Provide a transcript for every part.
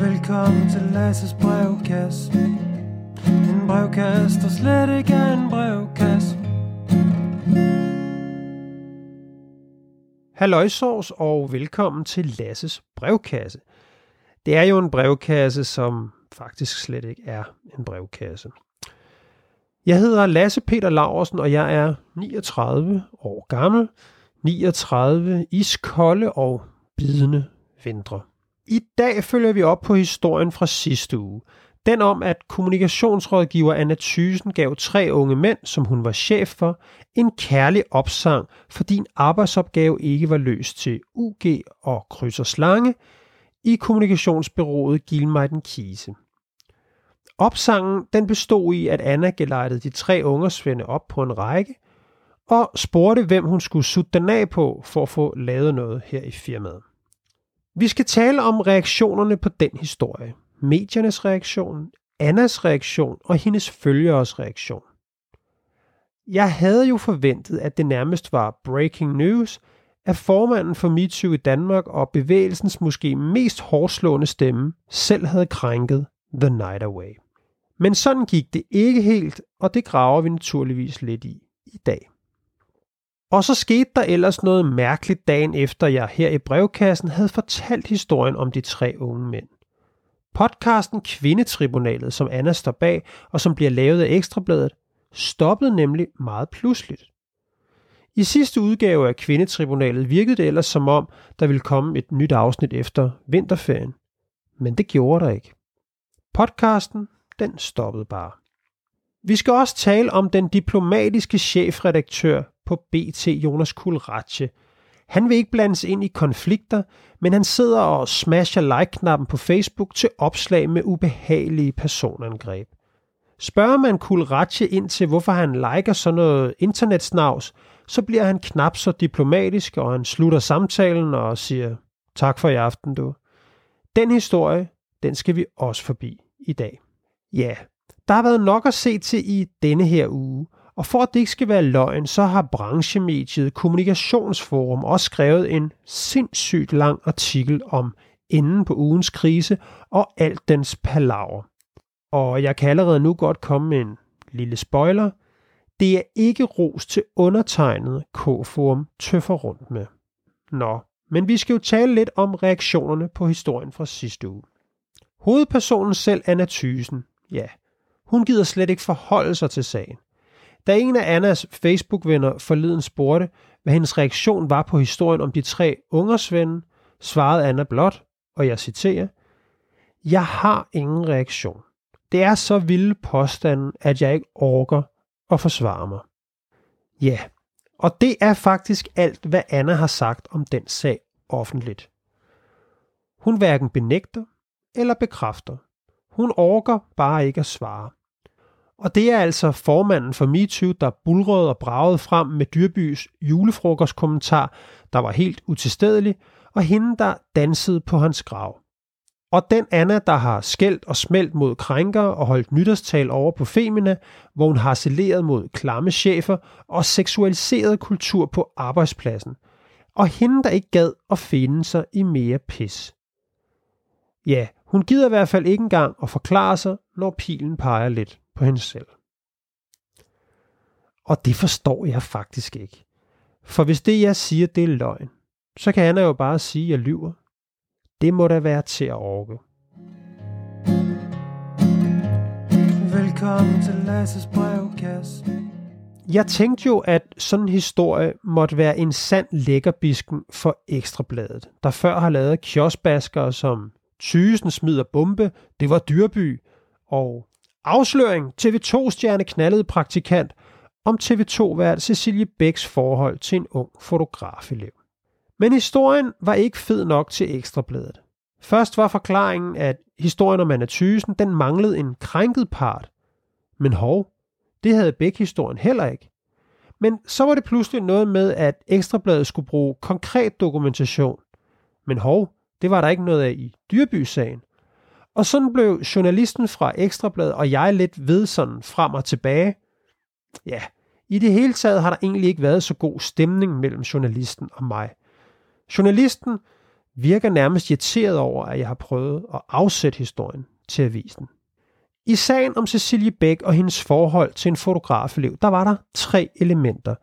Velkommen til Lasses brevkasse. En brevkasse, der slet ikke er en brevkasse. Halløjsovs og velkommen til Lasses brevkasse. Det er jo en brevkasse, som faktisk slet ikke er en brevkasse. Jeg hedder Lasse Peter Laversen, og jeg er 39 år gammel. 39 iskolde og bidende vintre. I dag følger vi op på historien fra sidste uge. Den om, at kommunikationsrådgiver Anna Thysen gav tre unge mænd, som hun var chef for, en kærlig opsang, fordi en arbejdsopgave ikke var løst til UG og kryds og slange i kommunikationsbyrået Gilmeiden Kise. Opsangen den bestod i, at Anna gelejtede de tre ungersvende op på en række og spurgte, hvem hun skulle sutte den af på for at få lavet noget her i firmaet. Vi skal tale om reaktionerne på den historie. Mediernes reaktion, Annas reaktion og hendes følgeres reaktion. Jeg havde jo forventet, at det nærmest var breaking news, at formanden for MeToo i Danmark og bevægelsens måske mest hårdslående stemme selv havde krænket The Night Away. Men sådan gik det ikke helt, og det graver vi naturligvis lidt i i dag. Og så skete der ellers noget mærkeligt dagen efter, jeg her i brevkassen havde fortalt historien om de tre unge mænd. Podcasten Kvindetribunalet, som Anna står bag, og som bliver lavet af Ekstrabladet, stoppede nemlig meget pludseligt. I sidste udgave af Kvindetribunalet virkede det ellers som om, der ville komme et nyt afsnit efter vinterferien. Men det gjorde der ikke. Podcasten, den stoppede bare. Vi skal også tale om den diplomatiske chefredaktør på BT, Jonas Kulratje. Han vil ikke blandes ind i konflikter, men han sidder og smasher like-knappen på Facebook til opslag med ubehagelige personangreb. Spørger man Kulratje ind til, hvorfor han liker sådan noget internetsnavs, så bliver han knap så diplomatisk, og han slutter samtalen og siger, tak for i aften du. Den historie, den skal vi også forbi i dag. Ja, der har været nok at se til i denne her uge, og for at det ikke skal være løgn, så har branchemediet Kommunikationsforum også skrevet en sindssygt lang artikel om enden på ugens krise og alt dens palaver. Og jeg kan allerede nu godt komme med en lille spoiler. Det er ikke ros til undertegnet K-forum tøffer rundt med. Nå, men vi skal jo tale lidt om reaktionerne på historien fra sidste uge. Hovedpersonen selv, Anna Thysen, ja, hun gider slet ikke forholde sig til sagen. Da en af Annas Facebook-venner forleden spurgte, hvad hendes reaktion var på historien om de tre ungersvende, svarede Anna blot, og jeg citerer, Jeg har ingen reaktion. Det er så vilde påstanden, at jeg ikke orker at forsvare mig. Ja, og det er faktisk alt, hvad Anna har sagt om den sag offentligt. Hun hverken benægter eller bekræfter. Hun orker bare ikke at svare. Og det er altså formanden for MeToo, der bulrede og bragede frem med Dyrbys julefrokostkommentar, der var helt utilstedelig, og hende, der dansede på hans grav. Og den Anna, der har skældt og smelt mod krænker og holdt nytårstal over på Femina, hvor hun har saleret mod klamme chefer og seksualiseret kultur på arbejdspladsen. Og hende, der ikke gad at finde sig i mere pis. Ja, hun gider i hvert fald ikke engang at forklare sig, når pilen peger lidt på hende selv. Og det forstår jeg faktisk ikke. For hvis det, jeg siger, det er løgn, så kan Anna jo bare sige, at jeg lyver. Det må da være til at orke. Velkommen til Lasses brevkasse. Jeg tænkte jo, at sådan en historie måtte være en sand lækkerbisken for Ekstrabladet, der før har lavet kioskbaskere som Thysen smider bombe, det var dyrby, og Afsløring TV2-stjerne knaldede praktikant om TV2-vært Cecilie Bæks forhold til en ung fotografelev. Men historien var ikke fed nok til Ekstrabladet. Først var forklaringen, at historien om Anna Thysen, den manglede en krænket part. Men hov, det havde Bæk-historien heller ikke. Men så var det pludselig noget med, at Ekstrabladet skulle bruge konkret dokumentation. Men hov, det var der ikke noget af i Dyrby-sagen. Og sådan blev journalisten fra Ekstrabladet og jeg lidt ved sådan frem og tilbage. Ja, i det hele taget har der egentlig ikke været så god stemning mellem journalisten og mig. Journalisten, virker nærmest irriteret over, at jeg har prøvet at afsætte historien til avisen. I sagen om Cecilie Bæk og hendes forhold til en fotografelev, der var der tre elementer.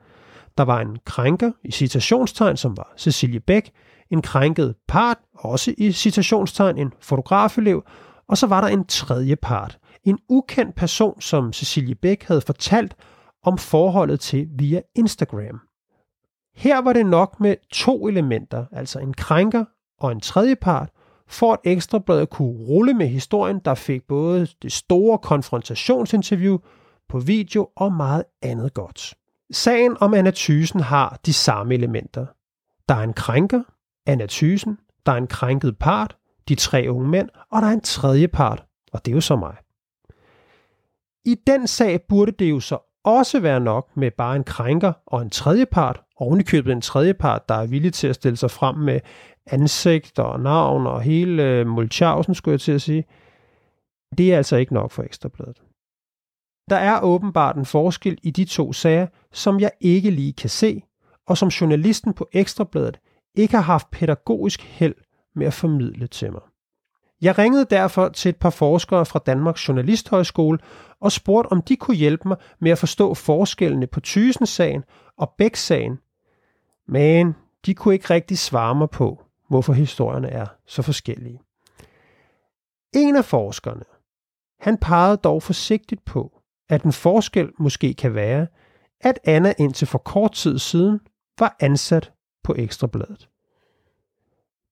Der var en krænker i citationstegn, som var Cecilie Bæk, en krænket part, også i citationstegn en fotografelev, og så var der en tredje part, en ukendt person, som Cecilie Bæk havde fortalt om forholdet til via Instagram. Her var det nok med to elementer, altså en krænker og en tredje part, for at Ekstrabladet kunne rulle med historien, der fik både det store konfrontationsinterview på video og meget andet godt. Sagen om Anna Thysen har de samme elementer. Der er en krænker, Anna Thysen, der er en krænket part, de tre unge mænd, og der er en tredje part, og det er jo så mig. I den sag burde det jo så også være nok med bare en krænker og en tredje part, ovenikøbet en tredje part, der er villig til at stille sig frem med ansigt og navn og hele øh, Mulchausen, skulle jeg til at sige. Det er altså ikke nok for Ekstrabladet. Der er åbenbart en forskel i de to sager, som jeg ikke lige kan se, og som journalisten på Ekstrabladet ikke har haft pædagogisk held med at formidle til mig. Jeg ringede derfor til et par forskere fra Danmarks Journalisthøjskole og spurgte, om de kunne hjælpe mig med at forstå forskellene på Thysen-sagen og Bæk-sagen. Men de kunne ikke rigtig svare mig på, hvorfor historierne er så forskellige. En af forskerne, han pegede dog forsigtigt på, at en forskel måske kan være, at Anna indtil for kort tid siden var ansat på Ekstrabladet.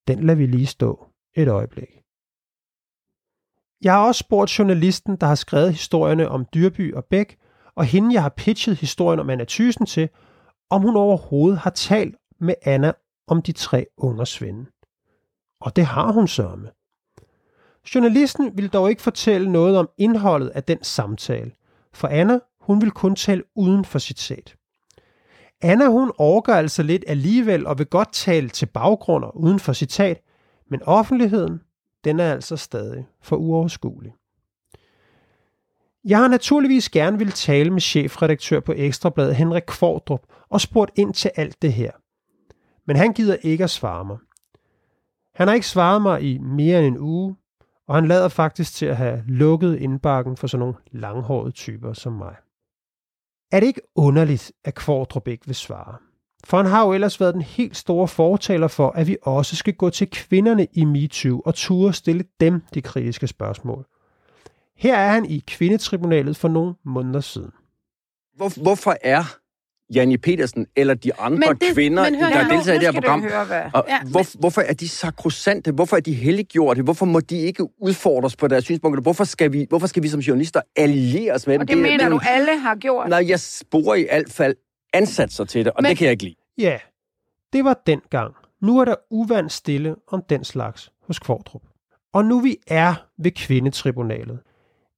Den lader vi lige stå et øjeblik. Jeg har også spurgt journalisten, der har skrevet historierne om Dyrby og Bæk, og hende, jeg har pitchet historien om Anna Thysen til, om hun overhovedet har talt med Anna om de tre unger svende. Og det har hun sørme. Journalisten vil dog ikke fortælle noget om indholdet af den samtale, for Anna, hun vil kun tale uden for citat. Anna, hun overgør altså lidt alligevel og vil godt tale til baggrunder uden for citat, men offentligheden, den er altså stadig for uoverskuelig. Jeg har naturligvis gerne vil tale med chefredaktør på Ekstrabladet Henrik Kvordrup og spurgt ind til alt det her. Men han gider ikke at svare mig. Han har ikke svaret mig i mere end en uge, og han lader faktisk til at have lukket indbakken for sådan nogle langhårede typer som mig. Er det ikke underligt, at Kvartrup ikke vil svare? For han har jo ellers været den helt store fortaler for, at vi også skal gå til kvinderne i MeToo og ture stille dem de kritiske spørgsmål. Her er han i kvindetribunalet for nogle måneder siden. Hvor, hvorfor er Janne Petersen eller de andre Men det- kvinder, men hør der deltager i det her program, høre, hvad- og Ja, hvor, hvorfor er de sakrosante? Hvorfor er de helliggjorte? Hvorfor må de ikke udfordres på deres synspunkter? Hvorfor skal vi, hvorfor skal vi som journalister allieres med Og dem? det mener er du, alle har gjort? Nej, jeg sporer i alt fald ansatser til det, og Men- det kan jeg ikke lide. Ja, det var dengang. Nu er der uvandt stille om den slags hos Kvordrup. Og nu vi er ved kvindetribunalet.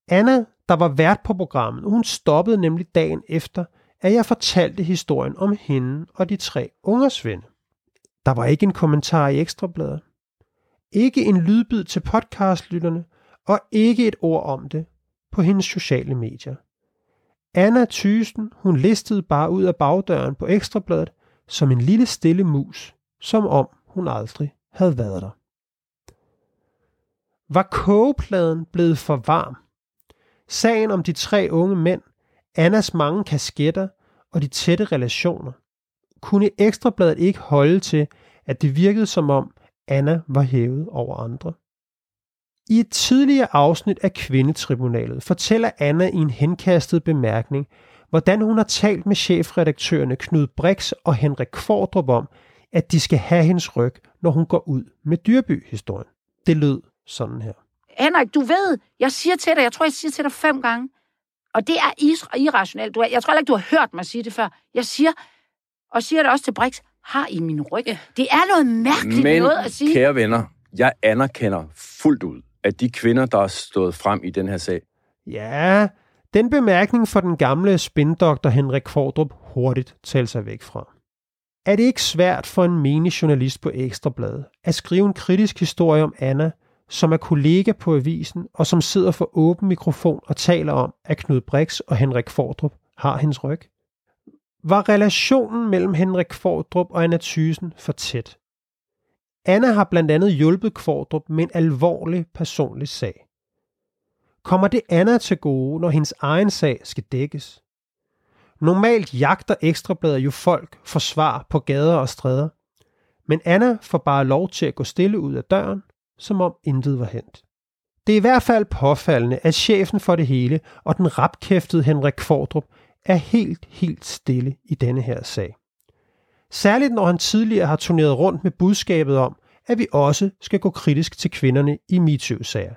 Anna, der var vært på programmet, hun stoppede nemlig dagen efter, at jeg fortalte historien om hende og de tre ungersvende. Der var ikke en kommentar i Ekstrabladet. Ikke en lydbid til podcastlytterne, og ikke et ord om det på hendes sociale medier. Anna Thysen, hun listede bare ud af bagdøren på Ekstrabladet som en lille stille mus, som om hun aldrig havde været der. Var kogepladen blevet for varm? Sagen om de tre unge mænd, Annas mange kasketter og de tætte relationer, kunne Ekstrabladet ikke holde til, at det virkede som om Anna var hævet over andre. I et tidligere afsnit af Kvindetribunalet fortæller Anna i en henkastet bemærkning, hvordan hun har talt med chefredaktørerne Knud Brix og Henrik Kvordrup om, at de skal have hendes ryg, når hun går ud med Dyrby-historien. Det lød sådan her. Henrik, du ved, jeg siger til dig, jeg tror, jeg siger til dig fem gange, og det er is- irrationelt. Du, er- jeg tror heller ikke, du har hørt mig sige det før. Jeg siger, og siger det også til Brix, har I min ryg? Det er noget mærkeligt Men, noget at sige. kære venner, jeg anerkender fuldt ud, at de kvinder, der er stået frem i den her sag, Ja, den bemærkning for den gamle spindoktor Henrik Kvordrup hurtigt talte sig væk fra. Er det ikke svært for en menig journalist på Ekstrabladet at skrive en kritisk historie om Anna, som er kollega på avisen og som sidder for åben mikrofon og taler om, at Knud Brix og Henrik Fordrup har hendes ryg? Var relationen mellem Henrik Fordrup og Anna Thysen for tæt? Anna har blandt andet hjulpet Kvordrup med en alvorlig personlig sag. Kommer det Anna til gode, når hendes egen sag skal dækkes? Normalt jagter ekstrablader jo folk for svar på gader og stræder. Men Anna får bare lov til at gå stille ud af døren, som om intet var hent. Det er i hvert fald påfaldende, at chefen for det hele og den rapkæftede Henrik Kvartrup er helt, helt stille i denne her sag. Særligt når han tidligere har turneret rundt med budskabet om, at vi også skal gå kritisk til kvinderne i MeToo-sager.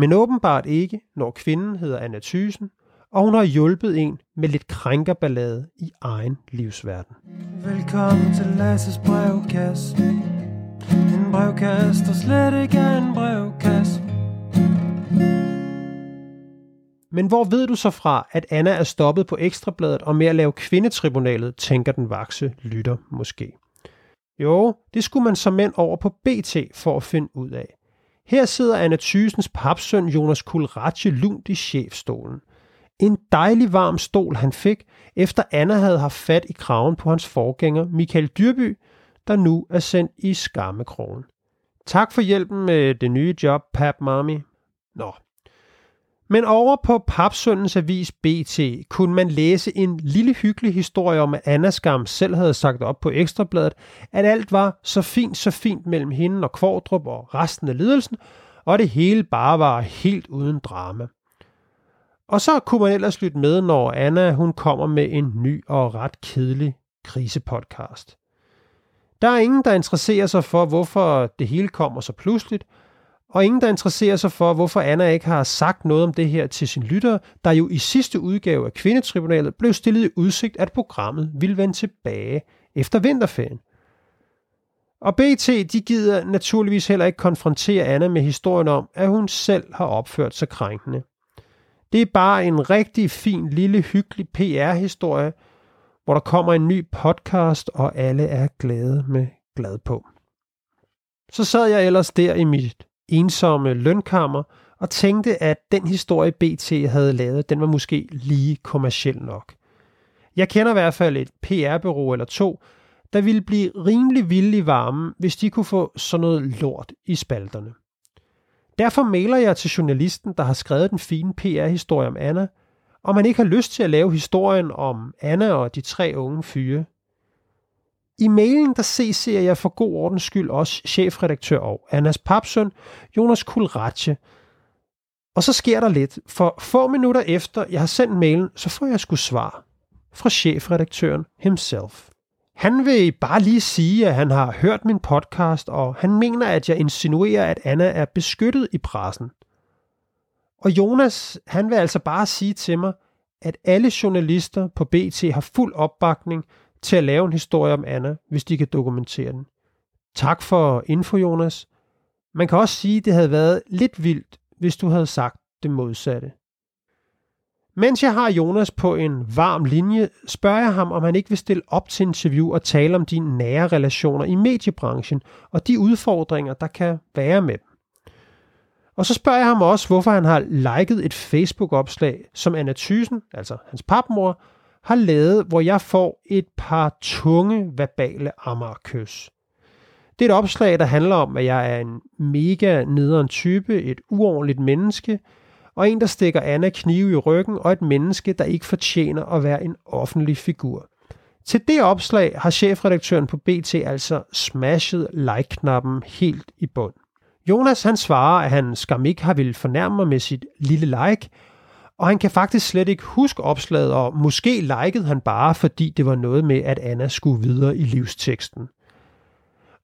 Men åbenbart ikke, når kvinden hedder Anna Thysen, og hun har hjulpet en med lidt krænkerballade i egen livsverden. Velkommen til Lasses brevkasse. En brevkasse, der slet ikke er en brevkasse. Men hvor ved du så fra, at Anna er stoppet på Ekstrabladet og med at lave kvindetribunalet, tænker den vakse lytter måske. Jo, det skulle man som mænd over på BT for at finde ud af. Her sidder Anna Thysens papsøn Jonas Kulratje lunt i chefstolen. En dejlig varm stol han fik, efter Anna havde haft fat i kraven på hans forgænger Michael Dyrby, der nu er sendt i skammekrogen. Tak for hjælpen med det nye job, Pap Mami. Nå. Men over på Papsøndens avis BT kunne man læse en lille hyggelig historie om, at Anna Skam selv havde sagt op på Ekstrabladet, at alt var så fint, så fint mellem hende og Kvordrup og resten af ledelsen, og det hele bare var helt uden drama. Og så kunne man ellers lytte med, når Anna hun kommer med en ny og ret kedelig krisepodcast. Der er ingen, der interesserer sig for, hvorfor det hele kommer så pludseligt, og ingen, der interesserer sig for, hvorfor Anna ikke har sagt noget om det her til sin lytter, der jo i sidste udgave af Kvindetribunalet blev stillet i udsigt, at programmet ville vende tilbage efter vinterferien. Og BT de gider naturligvis heller ikke konfrontere Anna med historien om, at hun selv har opført sig krænkende. Det er bare en rigtig fin, lille, hyggelig PR-historie, hvor der kommer en ny podcast, og alle er glade med glad på. Så sad jeg ellers der i mit ensomme lønkammer og tænkte, at den historie BT havde lavet, den var måske lige kommerciel nok. Jeg kender i hvert fald et PR-bureau eller to, der ville blive rimelig vilde i varmen, hvis de kunne få sådan noget lort i spalterne. Derfor mailer jeg til journalisten, der har skrevet den fine PR-historie om Anna, og man ikke har lyst til at lave historien om Anna og de tre unge fyre. I mailen der ser jeg for god ordens skyld også chefredaktør og Annas papsøn, Jonas Kulratje. Og så sker der lidt, for få minutter efter jeg har sendt mailen, så får jeg sgu svar fra chefredaktøren himself. Han vil bare lige sige, at han har hørt min podcast, og han mener, at jeg insinuerer, at Anna er beskyttet i pressen. Og Jonas, han vil altså bare sige til mig, at alle journalister på BT har fuld opbakning til at lave en historie om Anna, hvis de kan dokumentere den. Tak for info, Jonas. Man kan også sige, at det havde været lidt vildt, hvis du havde sagt det modsatte. Mens jeg har Jonas på en varm linje, spørger jeg ham, om han ikke vil stille op til interview og tale om de nære relationer i mediebranchen og de udfordringer, der kan være med dem. Og så spørger jeg ham også, hvorfor han har liket et Facebook-opslag, som Anna Thysen, altså hans papmor, har lavet, hvor jeg får et par tunge verbale ammerkys. Det er et opslag, der handler om, at jeg er en mega nederen type, et uordentligt menneske, og en, der stikker Anna knive i ryggen, og et menneske, der ikke fortjener at være en offentlig figur. Til det opslag har chefredaktøren på BT altså smashet like-knappen helt i bund. Jonas han svarer, at han skam ikke har ville fornærme mig med sit lille like, og han kan faktisk slet ikke huske opslaget, og måske likede han bare, fordi det var noget med, at Anna skulle videre i livsteksten.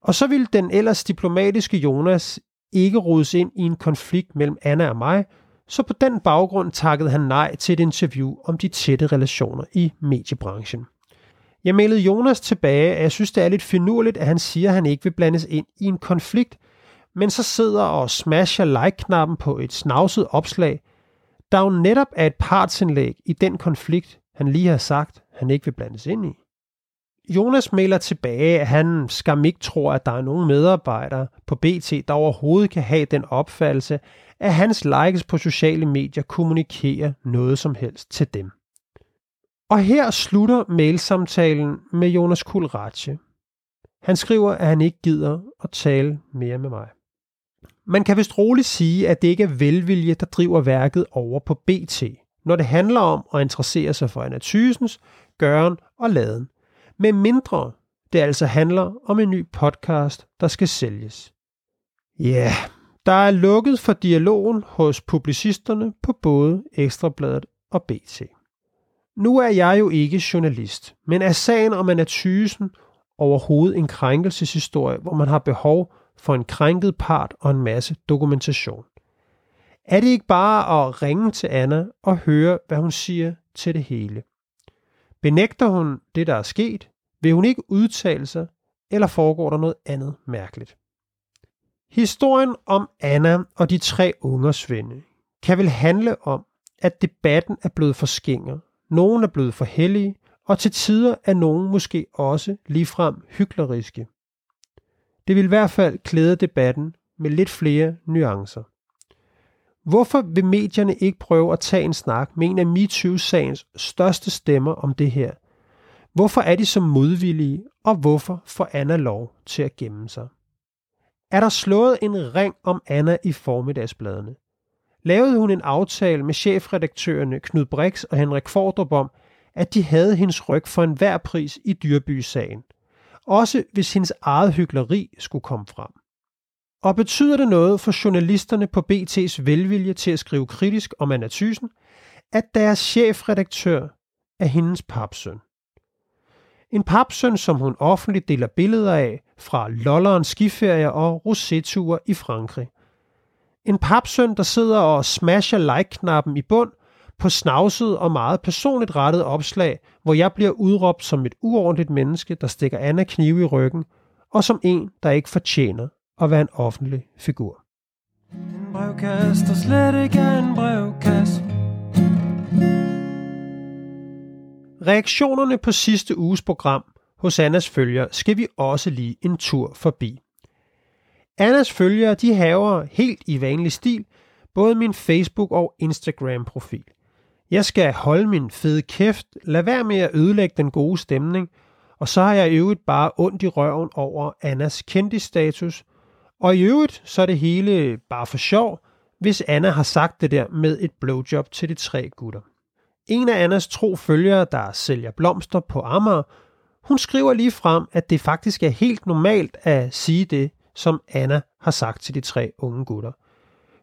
Og så ville den ellers diplomatiske Jonas ikke rodes ind i en konflikt mellem Anna og mig, så på den baggrund takkede han nej til et interview om de tætte relationer i mediebranchen. Jeg mailede Jonas tilbage, at jeg synes, det er lidt finurligt, at han siger, at han ikke vil blandes ind i en konflikt, men så sidder og smasher like-knappen på et snavset opslag, der jo netop er et partsindlæg i den konflikt, han lige har sagt, han ikke vil blandes ind i. Jonas melder tilbage, at han skam ikke tror, at der er nogen medarbejdere på BT, der overhovedet kan have den opfattelse, at hans likes på sociale medier kommunikerer noget som helst til dem. Og her slutter mailsamtalen med Jonas Kulratje. Han skriver, at han ikke gider at tale mere med mig. Man kan vist roligt sige, at det ikke er velvilje, der driver værket over på BT, når det handler om at interessere sig for Anna Thysens, gøren og laden. Med mindre det altså handler om en ny podcast, der skal sælges. Ja, yeah, der er lukket for dialogen hos publicisterne på både Ekstrabladet og BT. Nu er jeg jo ikke journalist, men er sagen om Anna Thysen overhovedet en krænkelseshistorie, hvor man har behov for en krænket part og en masse dokumentation? Er det ikke bare at ringe til Anna og høre, hvad hun siger til det hele? Benægter hun det, der er sket? Vil hun ikke udtale sig, eller foregår der noget andet mærkeligt? Historien om Anna og de tre ungers venne kan vel handle om, at debatten er blevet for skinger, nogen er blevet for hellige, og til tider er nogen måske også ligefrem hykleriske. Det vil i hvert fald klæde debatten med lidt flere nuancer. Hvorfor vil medierne ikke prøve at tage en snak med en af MeToo-sagens største stemmer om det her? Hvorfor er de så modvillige, og hvorfor får Anna lov til at gemme sig? Er der slået en ring om Anna i formiddagsbladene? Lavede hun en aftale med chefredaktørerne Knud Brix og Henrik Fordrup om, at de havde hendes ryg for enhver pris i Dyrby-sagen? Også hvis hendes eget hyggeleri skulle komme frem. Og betyder det noget for journalisterne på BT's velvilje til at skrive kritisk om Anna Thysen, at deres chefredaktør er hendes papsøn? En papsøn, som hun offentligt deler billeder af fra lollerens skiferier og roséture i Frankrig. En papsøn, der sidder og smasher like-knappen i bund på snavset og meget personligt rettet opslag, hvor jeg bliver udråbt som et uordentligt menneske, der stikker Anna knive i ryggen, og som en, der ikke fortjener at være en offentlig figur. En brevkast, der slet ikke en brevkast. Reaktionerne på sidste uges program hos Annas følgere skal vi også lige en tur forbi. Annas følgere de haver helt i vanlig stil både min Facebook- og Instagram-profil. Jeg skal holde min fede kæft, lad være med at ødelægge den gode stemning, og så har jeg i øvrigt bare ondt i røven over Annas kendisstatus, og i øvrigt så er det hele bare for sjov, hvis Anna har sagt det der med et blowjob til de tre gutter. En af Annas tro følgere, der sælger blomster på Amager, hun skriver lige frem, at det faktisk er helt normalt at sige det, som Anna har sagt til de tre unge gutter.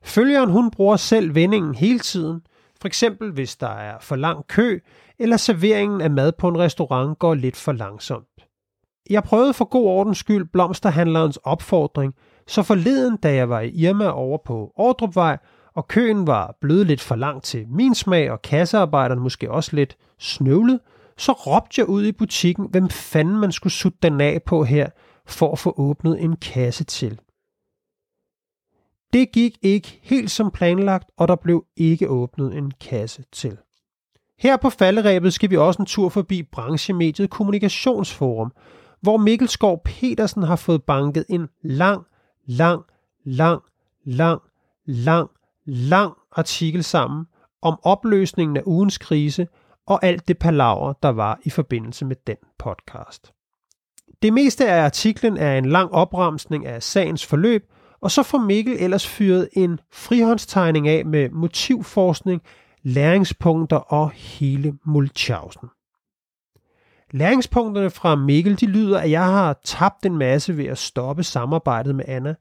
Følgeren hun bruger selv vendingen hele tiden, for eksempel hvis der er for lang kø, eller serveringen af mad på en restaurant går lidt for langsomt. Jeg prøvede for god ordens skyld blomsterhandlerens opfordring, så forleden, da jeg var i Irma over på Ordrupvej, og køen var blevet lidt for lang til min smag, og kassearbejderen måske også lidt snøvlet, så råbte jeg ud i butikken, hvem fanden man skulle sutte den af på her, for at få åbnet en kasse til. Det gik ikke helt som planlagt, og der blev ikke åbnet en kasse til. Her på falderæbet skal vi også en tur forbi branchemediet Kommunikationsforum, hvor Mikkel Skov Petersen har fået banket en lang, lang, lang, lang, lang, lang artikel sammen om opløsningen af ugens krise og alt det palaver, der var i forbindelse med den podcast. Det meste af artiklen er en lang opremsning af sagens forløb, og så får Mikkel ellers fyret en frihåndstegning af med motivforskning, læringspunkter og hele mulchausen. Læringspunkterne fra Mikkel de lyder, at jeg har tabt en masse ved at stoppe samarbejdet med Anna.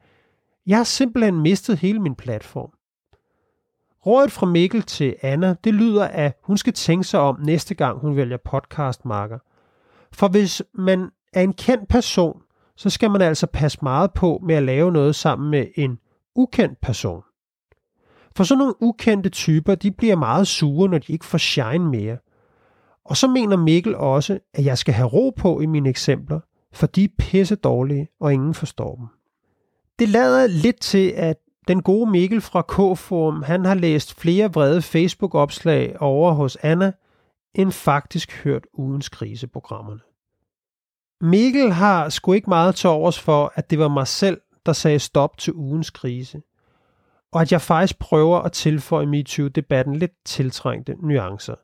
Jeg har simpelthen mistet hele min platform. Rådet fra Mikkel til Anna, det lyder, at hun skal tænke sig om næste gang, hun vælger podcastmarker. For hvis man er en kendt person, så skal man altså passe meget på med at lave noget sammen med en ukendt person. For sådan nogle ukendte typer, de bliver meget sure, når de ikke får shine mere. Og så mener Mikkel også, at jeg skal have ro på i mine eksempler, for de er pisse dårlige, og ingen forstår dem. Det lader lidt til, at den gode Mikkel fra K-Forum, han har læst flere vrede Facebook-opslag over hos Anna, end faktisk hørt ugens kriseprogrammerne. Mikkel har sgu ikke meget til overs for, at det var mig selv, der sagde stop til ugens krise. Og at jeg faktisk prøver at tilføje MeToo-debatten lidt tiltrængte nuancer.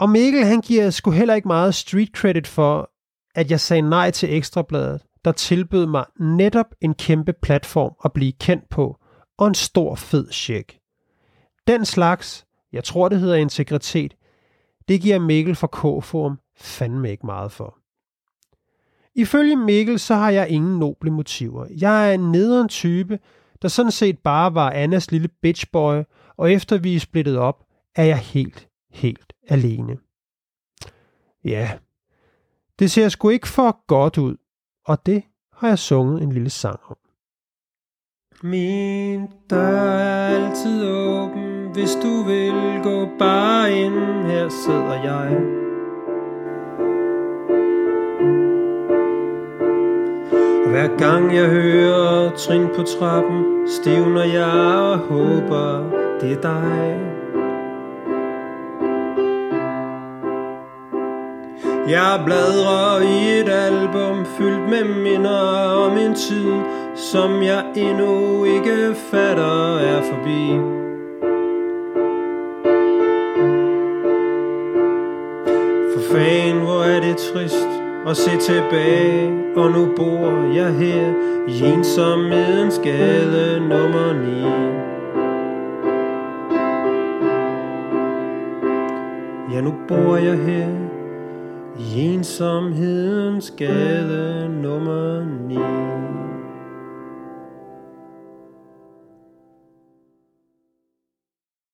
Og Mikkel han giver sgu heller ikke meget street credit for, at jeg sagde nej til Ekstrabladet, der tilbød mig netop en kæmpe platform at blive kendt på, og en stor fed check. Den slags, jeg tror det hedder integritet, det giver Mikkel fra K-Forum fandme ikke meget for. Ifølge Mikkel, så har jeg ingen noble motiver. Jeg er en nederen type, der sådan set bare var Annas lille bitchboy, og efter vi er splittet op, er jeg helt, helt alene. Ja, det ser sgu ikke for godt ud, og det har jeg sunget en lille sang om. Min dør er altid åben, hvis du vil gå bare ind, her sidder jeg. Hver gang jeg hører trin på trappen, stivner jeg og håber, det er dig. Jeg bladrer i et album fyldt med minder om en tid, som jeg endnu ikke fatter er forbi. For fan, hvor er det trist og se tilbage, og nu bor jeg her i ensomhedens gade nummer 9. Ja, nu bor jeg her i ensomhedens gade nummer 9.